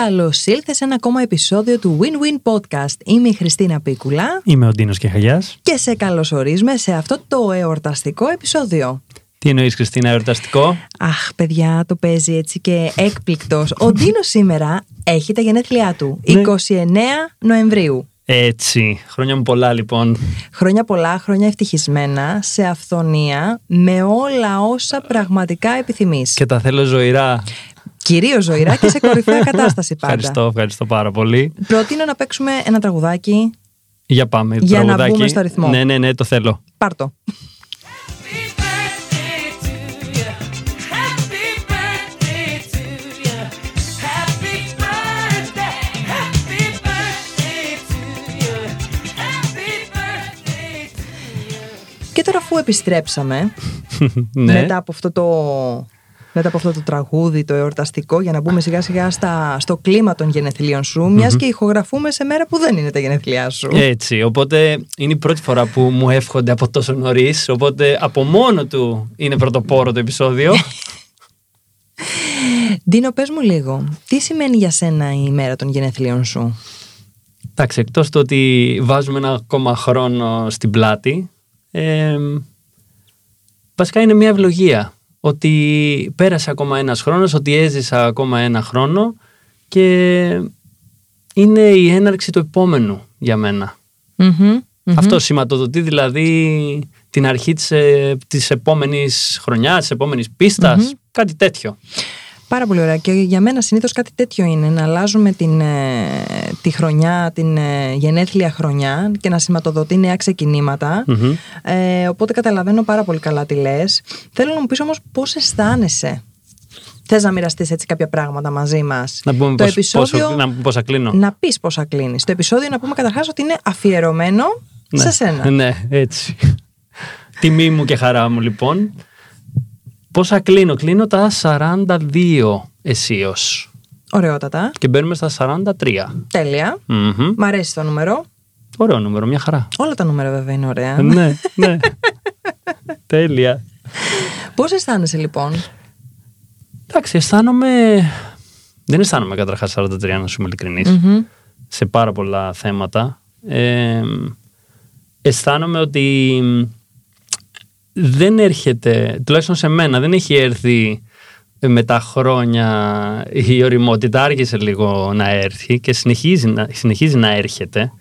Καλώς ήλθες σε ένα ακόμα επεισόδιο του Win-Win Podcast. Είμαι η Χριστίνα Πίκουλα. Είμαι ο Ντίνος Κεχαγιά. Και σε καλωσορίζουμε σε αυτό το εορταστικό επεισόδιο. Τι εννοείς, Χριστίνα, εορταστικό; Αχ, παιδιά, το παίζει έτσι και έκπληκτος. Ο Ντίνος σήμερα έχει τα γενέθλιά του. 29 Ναι. Νοεμβρίου. Έτσι. Χρόνια μου πολλά, λοιπόν. Χρόνια πολλά, χρόνια ευτυχισμένα, σε αυθονία, με όλα όσα πραγματικά επιθυμείς. Και τα θέλω ζωηρά. Κυρίως ζωηρά και σε κορυφαία κατάσταση πάντα. Ευχαριστώ, ευχαριστώ πάρα πολύ. Προτείνω να παίξουμε ένα τραγουδάκι. Για πάμε. Για να τραγουδάκι. μπούμε στο ρυθμό. Ναι, ναι, ναι, το θέλω. Πάρτο. Happy birthday to you. Happy birthday to you. Happy birthday. Happy birthday to you. Happy birthday to you. Και τώρα αφού επιστρέψαμε ναι. μετά, από αυτό το, μετά από αυτό το τραγούδι, το εορταστικό, για να μπούμε σιγά σιγά στα, στο κλίμα των γενεθλίων σου, μιας και ηχογραφούμε σε μέρα που δεν είναι τα γενέθλιά σου. Έτσι. Οπότε είναι η πρώτη φορά που μου εύχονται από τόσο νωρίς. Οπότε από μόνο του είναι πρωτοπόρο το επεισόδιο. Ντίνο, πες μου λίγο, τι σημαίνει για σένα η μέρα των γενεθλίων σου; Εντάξει, εκτός το ότι βάζουμε ένα ακόμα χρόνο στην πλάτη, ε, βασικά είναι μια ευλογία. Ότι πέρασε ακόμα ένας χρόνος, ότι έζησα ακόμα ένα χρόνο και είναι η έναρξη του επόμενου για μένα. Μμμ, μμμ. Αυτό σηματοδοτεί δηλαδή την αρχή της, ε, της επόμενης χρονιάς, της επόμενης πίστας, κάτι τέτοιο. Πάρα πολύ ωραία. Και για μένα συνήθως κάτι τέτοιο είναι να αλλάζουμε την, ε, τη χρονιά, την ε, γενέθλια χρονιά και να σηματοδοτεί νέα ξεκινήματα. Μμμ. Ε, οπότε καταλαβαίνω πάρα πολύ καλά τι λες. Θέλω να μου πεις όμως πώς αισθάνεσαι. Θες να μοιραστείς έτσι κάποια πράγματα μαζί μας. Να πούμε το πώς, επεισόδιο, πόσο, να πούμε πόσα κλείνω. να πεις πόσα κλείνεις. Το επεισόδιο να πούμε καταρχάς ότι είναι αφιερωμένο σε σένα. Ναι, έτσι. Τιμή μου και χαρά μου λοιπόν. Πόσα κλείνω, κλείνω τα 42 αισίως Ωραιότατα. και μπαίνουμε στα 43. Τέλεια. Μμμ. Μ' αρέσει το νούμερο. Ωραίο νούμερο, μια χαρά. Όλα τα νούμερα βέβαια είναι ωραία. ναι, ναι. Τέλεια. Πώς αισθάνεσαι λοιπόν; Εντάξει, αισθάνομαι... Δεν αισθάνομαι καταρχάς 43 να σου είμαι ειλικρινής. Μμμ. σε πάρα πολλά θέματα. Ε, αισθάνομαι ότι δεν έρχεται, τουλάχιστον σε μένα, δεν έχει έρθει με τα χρόνια η οριμότητα. Άργησε λίγο να έρθει και συνεχίζει να, συνεχίζει να έρχεται.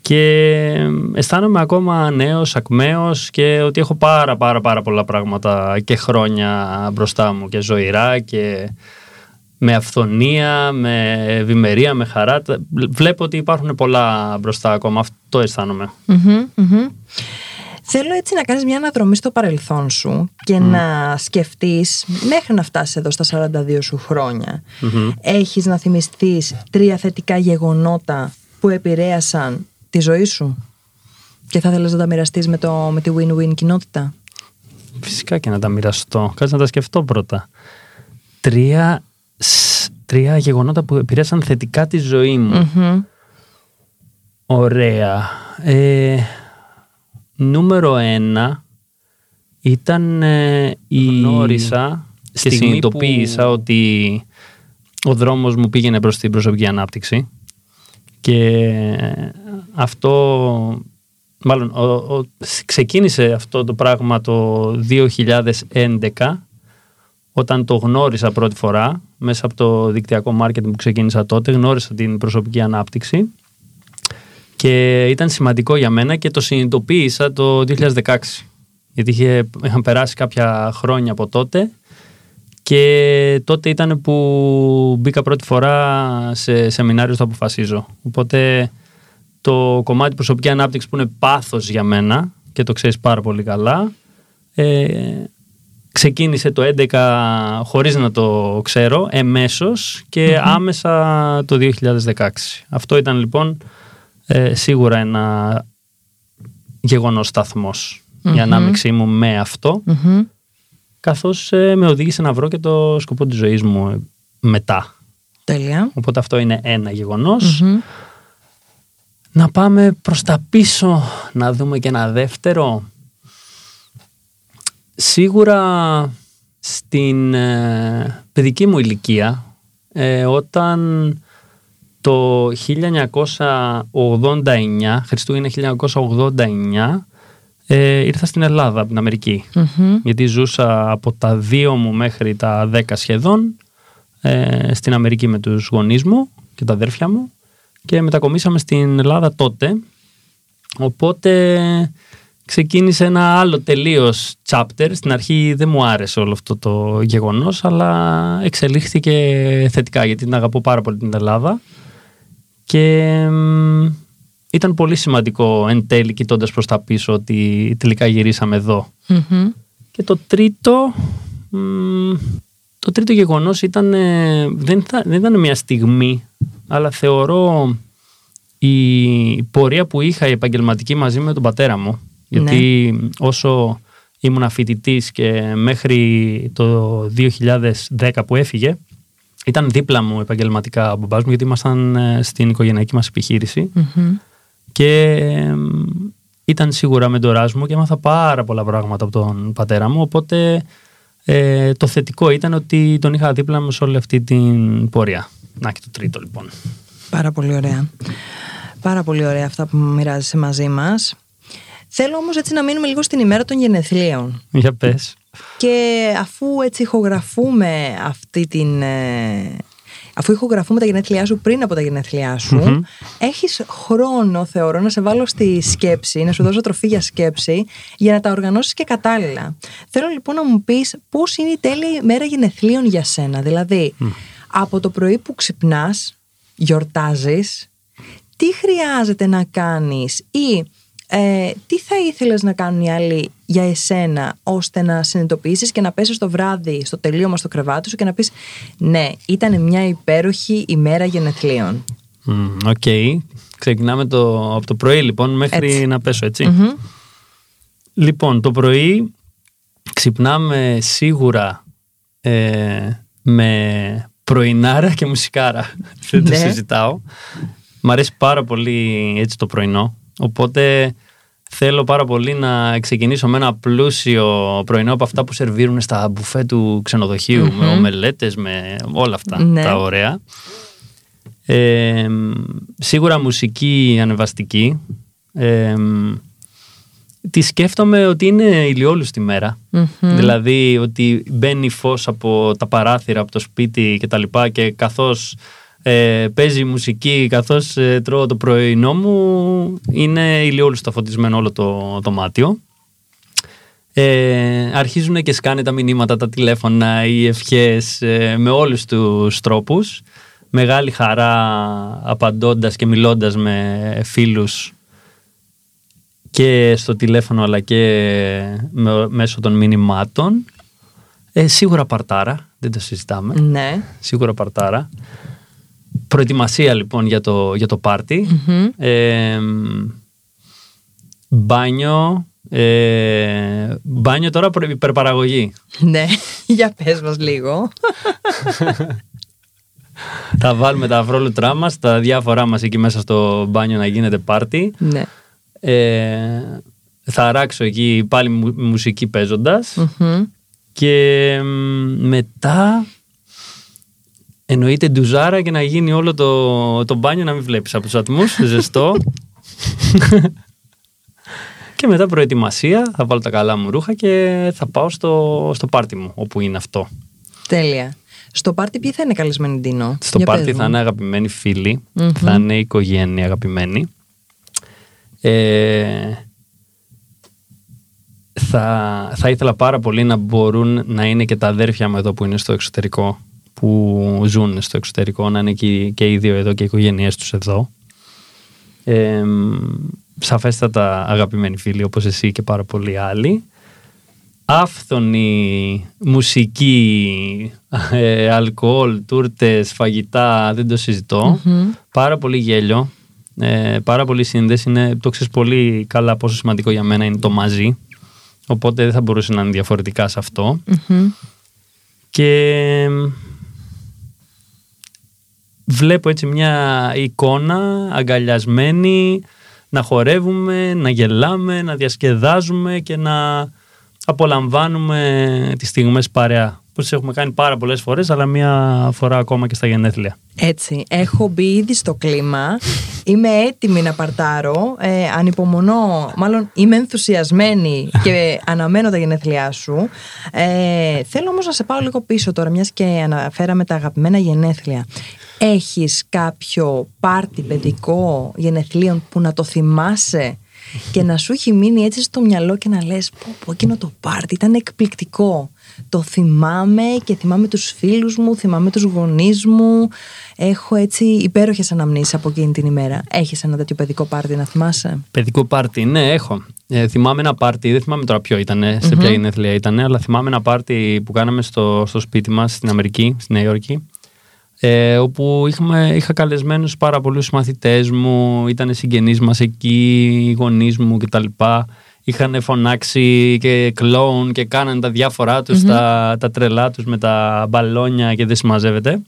Και αισθάνομαι ακόμα νέος, ακμαίος και ότι έχω πάρα πάρα πάρα πολλά πράγματα και χρόνια μπροστά μου και ζωηρά και με αυθονία, με ευημερία, με χαρά. Τα- Βλέπω ότι υπάρχουν πολλά μπροστά ακόμα. Αυτό αισθάνομαι. Μμμ, μμμ. Θέλω έτσι να κάνεις μια αναδρομή στο παρελθόν σου και να σκεφτείς μέχρι να φτάσεις εδώ στα 42 σου χρόνια. Έχεις να θυμιστείς τρία θετικά γεγονότα που επηρέασαν τη ζωή σου; Και θα ήθελες να τα μοιραστείς με, το, με τη win-win κοινότητα; Φυσικά και να τα μοιραστώ. Κάτσε να τα σκεφτώ πρώτα. Τρία, σ- τρία γεγονότα που επηρέασαν θετικά τη ζωή μου. Μμμ. Ωραία. Ε, νούμερο ένα ήταν ε, η γνώρισα και στιγμή συνειδητοποίησα που- ότι ο δρόμος μου πήγαινε προς την προσωπική ανάπτυξη και αυτό μάλλον ο, ο- ξεκίνησε αυτό το πράγμα το 2011 όταν το γνώρισα πρώτη φορά μέσα από το δικτυακό marketing που ξεκίνησα τότε γνώρισα την προσωπική ανάπτυξη και ήταν σημαντικό για μένα και το συνειδητοποίησα το 2016 γιατί είχε, είχαν περάσει κάποια χρόνια από τότε και τότε ήταν που μπήκα πρώτη φορά σε σεμινάριο στο αποφασίζω. Οπότε το κομμάτι προσωπική ανάπτυξη που είναι πάθος για μένα και το ξέρεις πάρα πολύ καλά ε, ξεκίνησε το 11 χωρίς να το ξέρω εμέσως και άμεσα το 2016. Αυτό ήταν λοιπόν ε, σίγουρα ένα γεγονός σταθμός η ανάμειξή μου με αυτό Μμμ. καθώς ε, με οδήγησε να βρω και το σκοπό της ζωής μου ε, μετά. Τέλεια. Οπότε αυτό είναι ένα γεγονός. Μμμ. Να πάμε προς τα πίσω να δούμε και ένα δεύτερο. Σίγουρα στην ε, παιδική μου ηλικία ε, όταν το 1989, Χριστούγεννα 1989, ε, ήρθα στην Ελλάδα από την αμερικη Γιατί ζούσα από τα δύο μου μέχρι τα 10 σχεδόν ε, στην Αμερική με τους γονείς μου και τα αδέρφια μου και μετακομίσαμε στην Ελλάδα τότε. Οπότε ξεκίνησε ένα άλλο τελείως chapter. Στην αρχή δεν μου άρεσε όλο αυτό το γεγονός, αλλά εξελίχθηκε θετικά γιατί την αγαπώ πάρα πολύ την Ελλάδα. Και μ, ήταν πολύ σημαντικό εν τέλει κοιτώντας προς τα πίσω ότι τελικά γυρίσαμε εδώ. Μμμ. Και το τρίτο, μ, το τρίτο γεγονός ήταν, ε, δεν, θα- δεν ήταν μια στιγμή, αλλά θεωρώ η πορεία που είχα η επαγγελματική μαζί με τον πατέρα μου, γιατί όσο ήμουν φοιτητής και μέχρι το 2010 που έφυγε, ήταν δίπλα μου επαγγελματικά ο μπαμπάς μου, γιατί ήμασταν ε, στην οικογενειακή μας επιχείρηση Μμμ. και εμ, ήταν σίγουρα μεντοράς μου και έμαθα πάρα πολλά πράγματα από τον πατέρα μου οπότε ε, το θετικό ήταν ότι τον είχα δίπλα μου σε όλη αυτή την πορεία. Να και το τρίτο λοιπόν. Πάρα πολύ ωραία. Πάρα πολύ ωραία αυτά που μοιράζεσαι μαζί μας. Θέλω όμως έτσι να μείνουμε λίγο στην ημέρα των γενεθλίων. Για πες. Και αφού έτσι ηχογραφούμε αυτή την... ε, Αφού ηχογραφούμε τα γενέθλιά σου πριν από τα γενέθλιά σου, Μμμ. έχεις χρόνο, θεωρώ, να σε βάλω στη σκέψη, να σου δώσω τροφή για σκέψη, για να τα οργανώσεις και κατάλληλα. Θέλω λοιπόν να μου πεις πώς είναι η τέλεια μέρα γενεθλίων για σένα. Δηλαδή, από το πρωί που ξυπνάς, γιορτάζεις, τι χρειάζεται να κάνεις ή ε, τι θα ήθελες να κάνουν οι άλλοι για εσένα ώστε να συνειδητοποιήσεις και να πέσεις το βράδυ στο τελείωμα στο κρεβάτι σου και να πεις ναι, ήταν μια υπέροχη ημέρα γενεθλίων. Μμ, Οκ. Ξεκινάμε το, από το πρωί λοιπόν μέχρι Έτσι. να πέσω έτσι. Μμμ. Λοιπόν, το πρωί ξυπνάμε σίγουρα ε, με πρωινάρα και μουσικάρα. Δεν το Ναι. συζητάω. Μ' αρέσει πάρα πολύ έτσι το πρωινό. Οπότε θέλω πάρα πολύ να ξεκινήσω με ένα πλούσιο πρωινό από αυτά που σερβίρουν στα μπουφέ του ξενοδοχείου με ομελέτες, με όλα αυτά Ναι. τα ωραία. Ε, σίγουρα μουσική ανεβαστική. Ε, τη σκέφτομαι ότι είναι ηλιόλουστη μέρα. Δηλαδή ότι μπαίνει φως από τα παράθυρα, από το σπίτι και τα λοιπά και καθώς ε, παίζει μουσική, καθώς ε, τρώω το πρωινό μου, είναι ηλιόλουστα φωτισμένο όλο το δωμάτιο. Ε, αρχίζουν και σκάνε τα μηνύματα, τα τηλέφωνα, οι ευχές ε, με όλους τους τρόπους. Μεγάλη χαρά απαντώντας και μιλώντας με φίλους και στο τηλέφωνο αλλά και με- μέσω των μηνυμάτων. Ε, σίγουρα παρτάρα, δεν το συζητάμε. Ναι. Σίγουρα παρτάρα. Προετοιμασία λοιπόν για το, για το πάρτι. Ε, μπάνιο. Ε, μπάνιο τώρα προ- υπερπαραγωγή. Ναι, για πες μας λίγο. θα βάλουμε τα αφρόλουτρά μας, τα διάφορά μας εκεί μέσα στο μπάνιο να γίνεται πάρτι. ναι. Ε, θα αράξω εκεί πάλι μου- μουσική παίζοντας. Μμμ. Και μ, μετά εννοείται ντουζάρα και να γίνει όλο το, το μπάνιο να μην βλέπεις από τους ατμούς, ζεστό. και μετά προετοιμασία, θα βάλω τα καλά μου ρούχα και θα πάω στο, στο πάρτι μου, όπου είναι αυτό. Τέλεια. Στο πάρτι ποιοι θα είναι καλεσμένοι, Ντίνο; Στο Για πάρτι πες θα μου. είναι αγαπημένοι φίλοι, Μμμ. θα είναι η οικογένεια αγαπημένη. Ε, θα, θα ήθελα πάρα πολύ να μπορούν να είναι και τα αδέρφια μου εδώ που είναι στο εξωτερικό, που ζουν στο εξωτερικό, να είναι και, και οι δύο εδώ και οι οικογένειές τους εδώ. Ε, σαφέστατα αγαπημένοι φίλοι όπως εσύ και πάρα πολλοί άλλοι. Άφθονη μουσική, ε, αλκοόλ, τούρτες, φαγητά, δεν το συζητώ. Πάρα πολύ γέλιο, ε, πάρα πολύ σύνδεση. Είναι, το ξέρεις πολύ καλά πόσο σημαντικό για μένα είναι το μαζί. Οπότε δεν θα μπορούσε να είναι διαφορετικά σε αυτό. Μμμ. Και βλέπω έτσι μια εικόνα αγκαλιασμένη να χορεύουμε, να γελάμε, να διασκεδάζουμε και να απολαμβάνουμε τις στιγμές παρέα που τις έχουμε κάνει πάρα πολλές φορές, αλλά μία φορά ακόμα και στα γενέθλια. Έτσι, έχω μπει ήδη στο κλίμα. Είμαι έτοιμη να παρτάρω. Ε, ανυπομονώ, μάλλον είμαι ενθουσιασμένη και αναμένω τα γενέθλιά σου. Ε, θέλω όμως να σε πάω λίγο πίσω τώρα, μιας και αναφέραμε τα αγαπημένα γενέθλια. Έχεις κάποιο πάρτι παιδικό γενεθλίων που να το θυμάσαι και να σου έχει μείνει έτσι στο μυαλό και να λες πω πω εκείνο το πάρτι ήταν εκπληκτικό. Το θυμάμαι και θυμάμαι τους φίλους μου, θυμάμαι τους γονείς μου. Έχω έτσι υπέροχες αναμνήσεις από εκείνη την ημέρα. Έχεις ένα τέτοιο παιδικό πάρτι να θυμάσαι; Παιδικό πάρτι, ναι, έχω. Ε, θυμάμαι ένα πάρτι, δεν θυμάμαι τώρα ποιο ήταν, σε ποια γενέθλια ήταν, αλλά θυμάμαι ένα πάρτι που κάναμε στο, στο σπίτι μας στην Αμερική, στη Νέα Υόρκη, ε, όπου είχαμε, είχα καλεσμένους πάρα πολλούς μαθητές μου, ήταν συγγενείς μας εκεί, οι γονείς μου κτλ. Είχαν φωνάξει και κλόουν και κάνανε τα διάφορά τους, τα, τα τρελά τους με τα μπαλόνια και δεν συμμαζεύεται.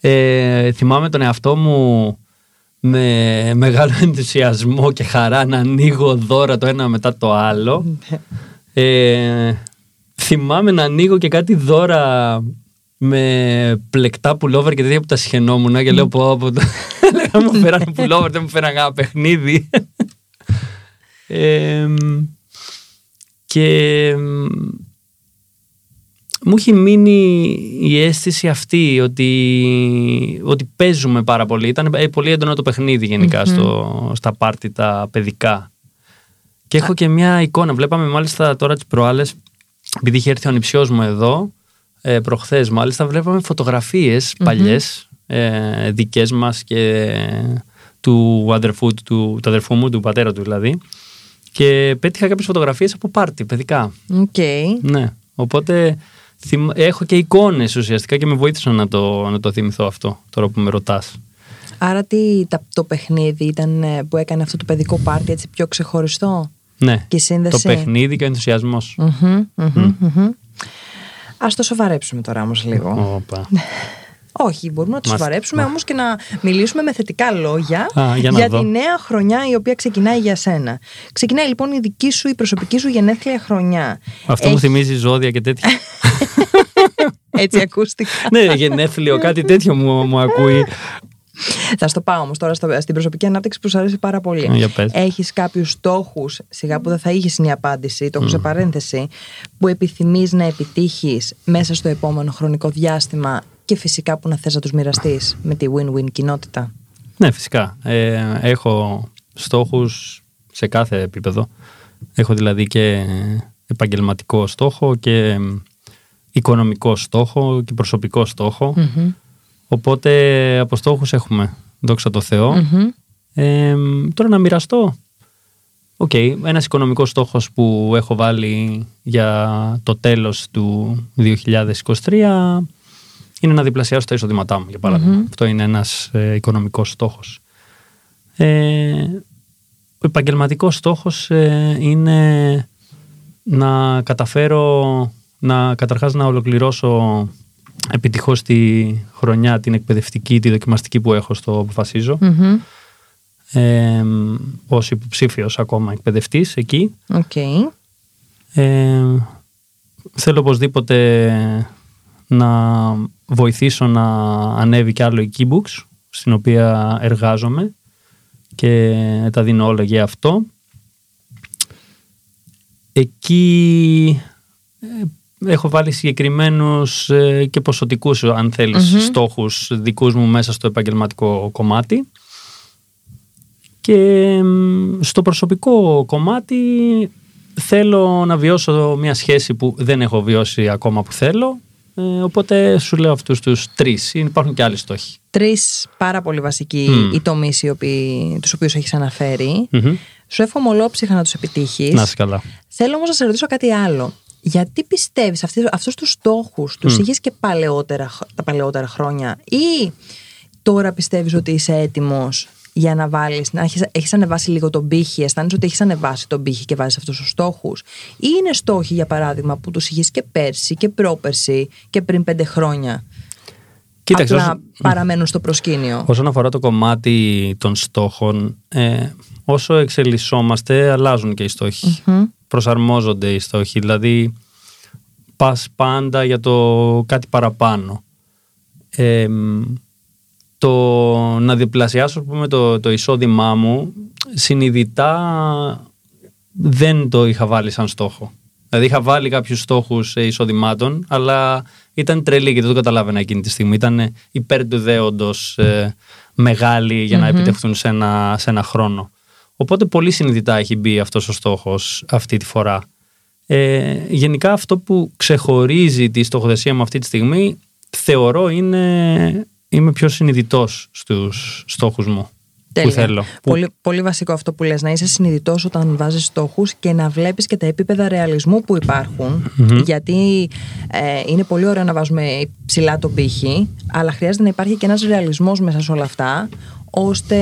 Ε, θυμάμαι τον εαυτό μου με μεγάλο ενθουσιασμό και χαρά να ανοίγω δώρα το ένα μετά το άλλο. Ε, θυμάμαι να ανοίγω και κάτι δώρα με πλεκτά πουλόβερ και τέτοια που τα σχαινόμουν και λέω πω πω Λέγα μου φέρανε πουλόβερ, δεν μου φέρανε κανένα παιχνίδι. Ε, και μου έχει μείνει η αίσθηση αυτή ότι, ότι παίζουμε πάρα πολύ. Ήταν ε, πολύ έντονο το παιχνίδι γενικά στο, στα πάρτι τα παιδικά. Και έχω και μια εικόνα. Βλέπαμε μάλιστα τώρα τις προάλλες, επειδή είχε έρθει ο νηψιός μου εδώ, ε, προχθές μάλιστα, βλέπαμε φωτογραφίες παλιές, ε, δικές μας και του αδερφού, του, του αδερφού μου, του πατέρα του δηλαδή. Και πέτυχα κάποιες φωτογραφίες από πάρτι παιδικά. Οκ. Ναι. Οπότε θυμ- έχω και εικόνες ουσιαστικά και με βοήθησαν να το, να το θυμηθώ αυτό τώρα που με ρωτάς. Άρα τι τα- το παιχνίδι ήταν ε, που έκανε αυτό το παιδικό πάρτι έτσι πιο ξεχωριστό. Ναι. Και η σύνδεση. Το παιχνίδι και ο ενθουσιασμός. Μμμ, μμμ, μμμ. Ας το σοβαρέψουμε τώρα όμως λίγο. Όπα. Όχι, μπορούμε να το Μας- σοβαρέψουμε όμως και να μιλήσουμε με θετικά λόγια Α, για να δω. τη νέα χρονιά η οποία ξεκινάει για σένα. Ξεκινάει λοιπόν η δική σου, η προσωπική σου γενέθλια χρονιά. Αυτό μου Έχει- θυμίζει ζώδια και τέτοια. Έτσι ακούστηκα. ναι, γενέθλιο, κάτι τέτοιο μου, μου ακούει. Θα στο πάω όμως τώρα στο- στην προσωπική ανάπτυξη που σου αρέσει πάρα πολύ. Ε, για πες. Έχεις κάποιους στόχους, σιγά που δεν θα είχες είναι η απάντηση, το έχω σε παρένθεση, που επιθυμείς να επιτύχεις μέσα στο επόμενο χρονικό διάστημα και φυσικά που να θες να τους μοιραστείς με τη win-win κοινότητα; Ναι, φυσικά. Ε, έχω στόχους σε κάθε επίπεδο. Έχω δηλαδή και επαγγελματικό στόχο και οικονομικό στόχο και προσωπικό στόχο. Οπότε από στόχους έχουμε, δόξα τω Θεώ. Ε, τώρα να μοιραστώ. Οκ, ένας οικονομικός στόχος που έχω βάλει για το τέλος του 2023 είναι να διπλασιάσω τα εισοδήματά μου, για παράδειγμα Αυτό είναι ένας ε, οικονομικός στόχος. Ε, ο επαγγελματικός στόχος ε, είναι να καταφέρω να καταρχάς να ολοκληρώσω επιτυχώς τη χρονιά την εκπαιδευτική, τη δοκιμαστική που έχω στο αποφασίζω Μμμ. ε, ως υποψήφιος ακόμα εκπαιδευτής εκεί. Οκ. Ε, θέλω οπωσδήποτε να βοηθήσω να ανέβει και άλλο η Keybooks, στην οποία εργάζομαι και τα δίνω όλα για αυτό. Εκεί ε, έχω βάλει συγκεκριμένους ε, και ποσοτικούς, αν θέλεις στόχους δικούς μου μέσα στο επαγγελματικό κομμάτι. Και μ, στο προσωπικό κομμάτι θέλω να βιώσω μια σχέση που δεν έχω βιώσει ακόμα που θέλω. Ε, οπότε σου λέω αυτούς τους τρεις. Υπάρχουν και άλλοι στόχοι. Τρεις πάρα πολύ βασικοί Μμ. οι τομείς τους οποίους έχεις αναφέρει. Μμμ. Σου εύχομαι ολόψυχα να τους επιτύχεις. Να είσαι καλά. Θέλω όμως να σε ρωτήσω κάτι άλλο. Γιατί πιστεύεις αυτούς τους στόχους τους είχες και παλαιότερα, τα παλαιότερα χρόνια, ή τώρα πιστεύεις ότι είσαι έτοιμος για να βάλεις, να έχεις, έχεις ανεβάσει λίγο τον πύχη, αισθάνεσαι ότι έχεις ανεβάσει τον πύχη και βάζεις αυτούς τους στόχους, ή είναι στόχοι, για παράδειγμα, που τους είχες και πέρσι και πρόπερσι και πριν πέντε χρόνια. Κοίταξε, απλά όσο- παραμένουν στο προσκήνιο; Όσον αφορά το κομμάτι των στόχων, ε, όσο εξελισσόμαστε, αλλάζουν και οι στοχοι Προσαρμόζονται οι στόχοι. Δηλαδή, πας πάντα για το κάτι παραπάνω. Ε, το να διπλασιάσω ας πούμε, το, το εισόδημά μου συνειδητά δεν το είχα βάλει σαν στόχο. Δηλαδή είχα βάλει κάποιους στόχους ε, εισοδημάτων αλλά ήταν τρελή και δεν το καταλάβαινα εκείνη τη στιγμή. Ήταν υπέρ του δέοντος ε, μεγάλη για να επιτευχθούν σε ένα, σε ένα χρόνο. Οπότε πολύ συνειδητά έχει μπει αυτός ο στόχος αυτή τη φορά. Ε, γενικά αυτό που ξεχωρίζει τη στοχοθεσία μου αυτή τη στιγμή θεωρώ είναι είμαι πιο συνειδητός στους στόχους μου Τέλεια. που θέλω. Που- Πολύ, πολύ βασικό αυτό που λες, να είσαι συνειδητός όταν βάζεις στόχους και να βλέπεις και τα επίπεδα ρεαλισμού που υπάρχουν. Γιατί ε, είναι πολύ ωραίο να βάζουμε ψηλά τον πύχη, αλλά χρειάζεται να υπάρχει και ένας ρεαλισμός μέσα σε όλα αυτά, ώστε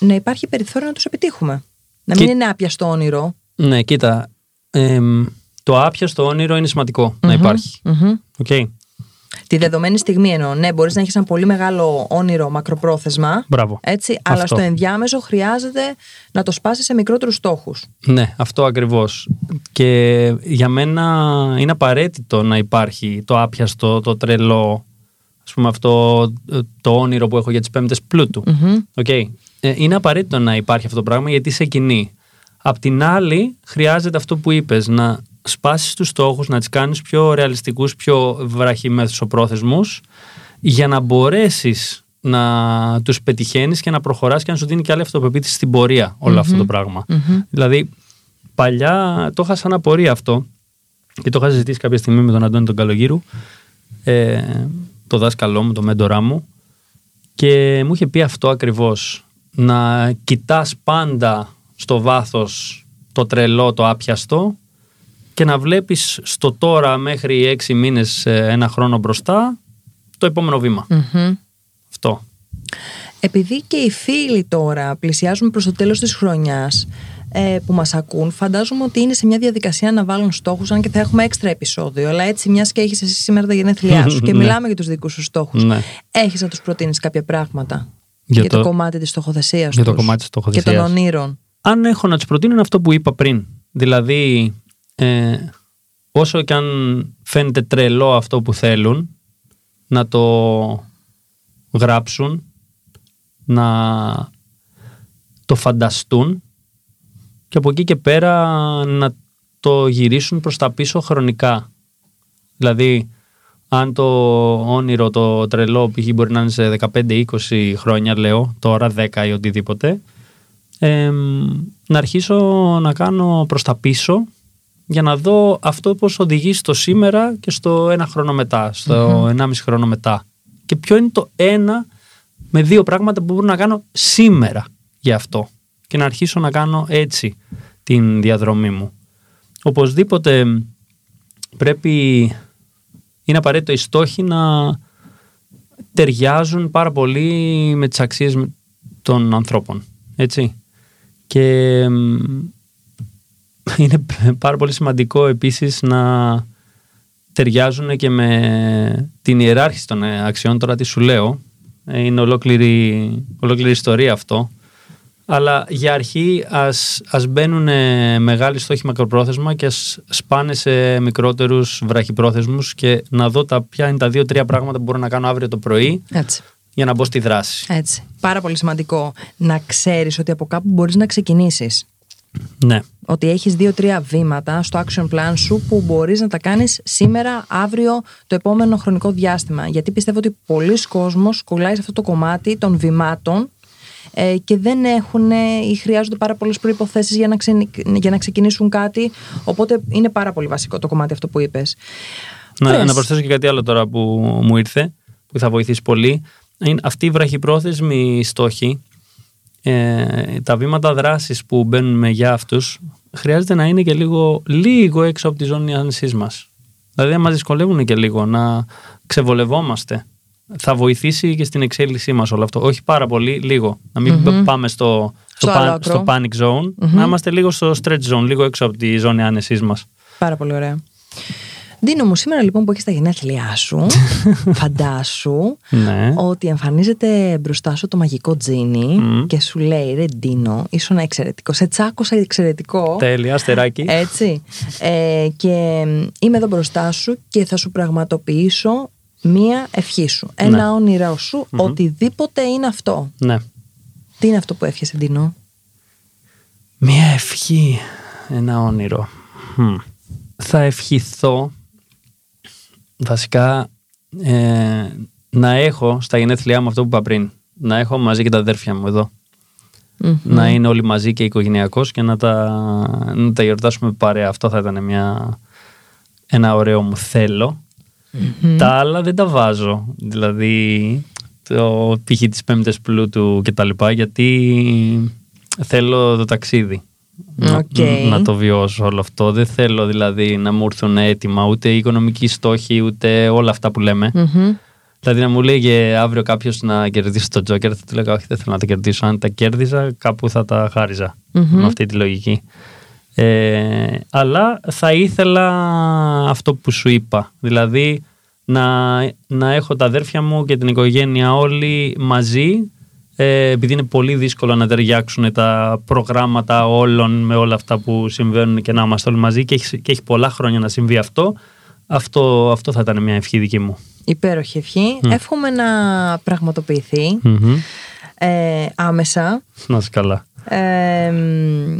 να υπάρχει περιθώριο να τους επιτύχουμε. Να μην Και- είναι άπιαστο όνειρο. Ναι, κοίτα. εμ, το άπιαστο όνειρο είναι σημαντικό να υπάρχει. Μμμ. Οκ. Τη δεδομένη στιγμή εννοώ. Ναι, μπορείς να έχεις ένα πολύ μεγάλο όνειρο μακροπρόθεσμα. Μπράβο. Έτσι, αλλά Αυτό. στο ενδιάμεσο χρειάζεται να το σπάσεις σε μικρότερους στόχους. Ναι, αυτό ακριβώς. Και για μένα είναι απαραίτητο να υπάρχει το άπιαστο, το τρελό, ας πούμε αυτό ε, το όνειρο που έχω για τις πέμπτες πλούτου. Οκ. Ε, είναι απαραίτητο να υπάρχει αυτό το πράγμα γιατί σε κινεί. Απ' την άλλη χρειάζεται αυτό που είπες, να σπάσεις τους στόχους, να τις κάνεις πιο ρεαλιστικούς, πιο βραχυμέθουσοπρόθεσμους για να μπορέσεις να τους πετυχαίνεις και να προχωράς και να σου δίνει και άλλη αυτοπεποίθηση στην πορεία όλο αυτό το πράγμα. Δηλαδή, παλιά το είχα σαν απορία αυτό και το είχα συζητήσει κάποια στιγμή με τον Αντώνη τον Καλογύρου, ε, το δάσκαλό μου, το μέντορά μου και μου είχε πει αυτό ακριβώς να κοιτάς πάντα στο βάθος το τρελό, το άπιαστο και να βλέπεις στο τώρα μέχρι έξι μήνες, ε, ένα χρόνο μπροστά το επόμενο βήμα. Αυτό. Επειδή και οι φίλοι τώρα πλησιάζουν προς το τέλος της χρονιάς ε, που μας ακούν, φαντάζομαι ότι είναι σε μια διαδικασία να βάλουν στόχους, αν και θα έχουμε έξτρα επεισόδιο, αλλά έτσι μιας και έχεις εσύ σήμερα τα γενέθλιά σου και Ναι. μιλάμε για τους δικούς σου στόχους. Ναι. Έχεις να τους προτείνεις κάποια πράγματα; Για για, το... το- κομμάτι της στοχοθεσίας για το τους κομμάτι της και στοχοθεσίας. των ονείρων. αν έχω να τους προτείνω είναι αυτό που είπα πριν. Δηλαδή, ε, όσο και αν φαίνεται τρελό αυτό που θέλουν, να το γράψουν, να το φανταστούν και από εκεί και πέρα να το γυρίσουν προς τα πίσω χρονικά. Δηλαδή, αν το όνειρο, το τρελό π.χ. μπορεί να είναι σε 15-20 χρόνια, λέω, τώρα 10 ή οτιδήποτε, εμ, να αρχίσω να κάνω προς τα πίσω για να δω αυτό πώς οδηγεί στο σήμερα και στο ένα χρόνο μετά, στο ενάμιση χρόνο μετά. Και ποιο είναι το ένα με δύο πράγματα που μπορώ να κάνω σήμερα για αυτό. Και να αρχίσω να κάνω έτσι την διαδρομή μου. Οπωσδήποτε πρέπει, είναι απαραίτητο οι στόχοι να ταιριάζουν πάρα πολύ με τις αξίες των ανθρώπων. Έτσι. Και μ, είναι πάρα πολύ σημαντικό επίσης να ταιριάζουν και με την ιεράρχηση των ε, αξιών. Τώρα τι σου λέω, ε, είναι ολόκληρη, ολόκληρη ιστορία αυτό. Αλλά για αρχή ας, ας μπαίνουν ε, μεγάλοι στόχοι μακροπρόθεσμα και ας σπάνε σε μικρότερους βραχυπρόθεσμους και να δω τα, ποια είναι τα δύο-τρία πράγματα που μπορώ να κάνω αύριο το πρωί Έτσι. για να μπω στη δράση. Έτσι. Πάρα πολύ σημαντικό να ξέρεις ότι από κάπου μπορείς να ξεκινήσεις. Ναι. Ότι έχεις δύο-τρία βήματα στο action plan σου που μπορείς να τα κάνεις σήμερα, αύριο, το επόμενο χρονικό διάστημα. Γιατί πιστεύω ότι πολλοί κόσμος κολλάει σε αυτό το κομμάτι των βημάτων ε, και δεν έχουν ε, ή χρειάζονται πάρα πολλές προϋποθέσεις για να, ξενι- για να ξεκινήσουν κάτι. Οπότε είναι πάρα πολύ βασικό το κομμάτι αυτό που είπες. Να, Πες. να προσθέσω και κάτι άλλο τώρα που μου ήρθε, που θα βοηθήσει πολύ. Είναι αυτή η βραχυπρόθεσμη στόχη, ε, τα βήματα δράσης που μπαίνουμε για αυτούς, χρειάζεται να είναι και λίγο, λίγο έξω από τη ζώνη άνεσής μας. Δηλαδή να μας δυσκολεύουν και λίγο, να ξεβολευόμαστε. Θα βοηθήσει και στην εξέλιξή μας όλο αυτό. Όχι πάρα πολύ, λίγο. Να μην πάμε στο, στο, Στο άλλο pan- άκρο. στο panic zone, να είμαστε λίγο στο stretch zone, λίγο έξω από τη ζώνη άνεσής μας. Πάρα πολύ ωραία. Ντίνο μου, σήμερα λοιπόν που έχεις τα γενέθλιά σου, φαντάσου Ναι. ότι εμφανίζεται μπροστά σου το μαγικό τζίνι Μμ. και σου λέει ρε Ντίνο, ήσουν εξαιρετικό. Σε τσάκωσα εξαιρετικό. Τέλεια, αστεράκι. Έτσι. Ε, και είμαι εδώ μπροστά σου και θα σου πραγματοποιήσω μία ευχή σου. Ένα Ναι. όνειρό σου, οτιδήποτε είναι αυτό. Ναι. Τι είναι αυτό που εύχεσαι, Ντίνο; Μία ευχή, ένα όνειρο. Μμ. Θα ευχηθώ βασικά ε, να έχω στα γενέθλιά μου αυτό που είπα πριν. Να έχω μαζί και τα αδέρφια μου εδώ. Μμμ. Να είναι όλοι μαζί και οικογενειακός και να τα, να τα γιορτάσουμε παρέα. Αυτό θα ήταν μια, ένα ωραίο μου θέλω. Τα άλλα δεν τα βάζω. Δηλαδή το π.χ. τις πέμπτες πλούτου και τα λοιπά γιατί θέλω το ταξίδι. Να- Οκ. Να, το βιώσω όλο αυτό. Δεν θέλω δηλαδή να μου έρθουν έτοιμα ούτε οι οικονομικοί στόχοι ούτε όλα αυτά που λέμε. Μμμ. Δηλαδή να μου 'λεγε αύριο κάποιος να κερδίσει το Τζόκερ, θα του 'λεγα Όχι, δεν θέλω να τα κερδίσω. Αν τα κέρδιζα, κάπου θα τα χάριζα. Με αυτή τη λογική. Ε, αλλά θα ήθελα αυτό που σου είπα. Δηλαδή να, να έχω τα αδέρφια μου και την οικογένεια όλοι μαζί. Ε, επειδή είναι πολύ δύσκολο να ταιριάξουν τα προγράμματα όλων με όλα αυτά που συμβαίνουν και να είμαστε όλοι μαζί και έχει, και έχει πολλά χρόνια να συμβεί αυτό. Αυτό, αυτό θα ήταν μια ευχή δική μου. Υπέροχη ευχή. Εύχομαι να πραγματοποιηθεί Μμμ. ε, άμεσα. Να είσαι καλά. Ε, μ,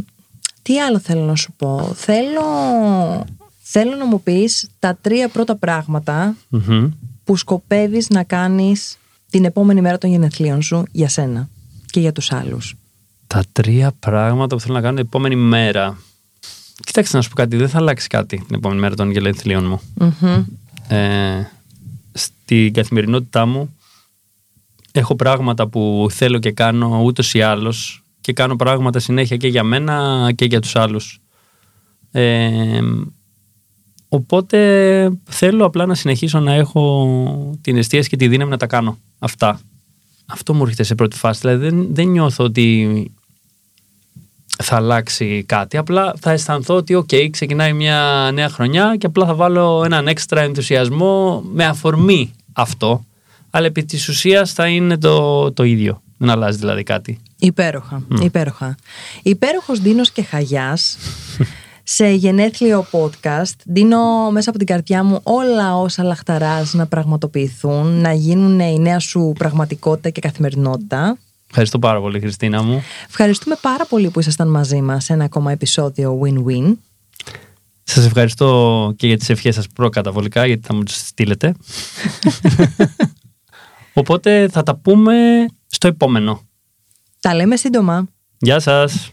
τι άλλο θέλω να σου πω. Θέλω, θέλω να μου πεις τα τρία πρώτα πράγματα Μμμ. που σκοπεύεις να κάνεις την επόμενη μέρα των γενεθλίων σου για σένα και για τους άλλους. Τα τρία πράγματα που θέλω να κάνω την επόμενη μέρα. Κοιτάξτε να σου πω κάτι, δεν θα αλλάξει κάτι την επόμενη μέρα των γελενθλίων μου. Μμμ. Ε, στην καθημερινότητά μου έχω πράγματα που θέλω και κάνω ούτως ή άλλως και κάνω πράγματα συνέχεια και για μένα και για τους άλλους. Ε, οπότε θέλω απλά να συνεχίσω να έχω την εστίαση και τη δύναμη να τα κάνω αυτά. Αυτό μου έρχεται σε πρώτη φάση. Δηλαδή δεν, δεν νιώθω ότι θα αλλάξει κάτι. Απλά θα αισθανθώ ότι, οκ, ξεκινάει μια νέα χρονιά και απλά θα βάλω έναν έξτρα ενθουσιασμό με αφορμή αυτό. Αλλά επί της ουσίας θα είναι το, το ίδιο. Δεν αλλάζει δηλαδή κάτι. Υπέροχα, υπέροχα. Υπέροχος Ντίνος και Χαγιάς σε γενέθλιο podcast. Δίνω μέσα από την καρδιά μου όλα όσα λαχταράς να πραγματοποιηθούν, να γίνουν η νέα σου πραγματικότητα και καθημερινότητα. Ευχαριστώ πάρα πολύ Χριστίνα μου. Ευχαριστούμε πάρα πολύ που ήσασταν μαζί μας σε ένα ακόμα επεισόδιο Win-Win. Σας ευχαριστώ και για τις ευχές σας προκαταβολικά γιατί θα μου τις στείλετε. Οπότε θα τα πούμε στο επόμενο. Τα λέμε σύντομα. Γεια σας!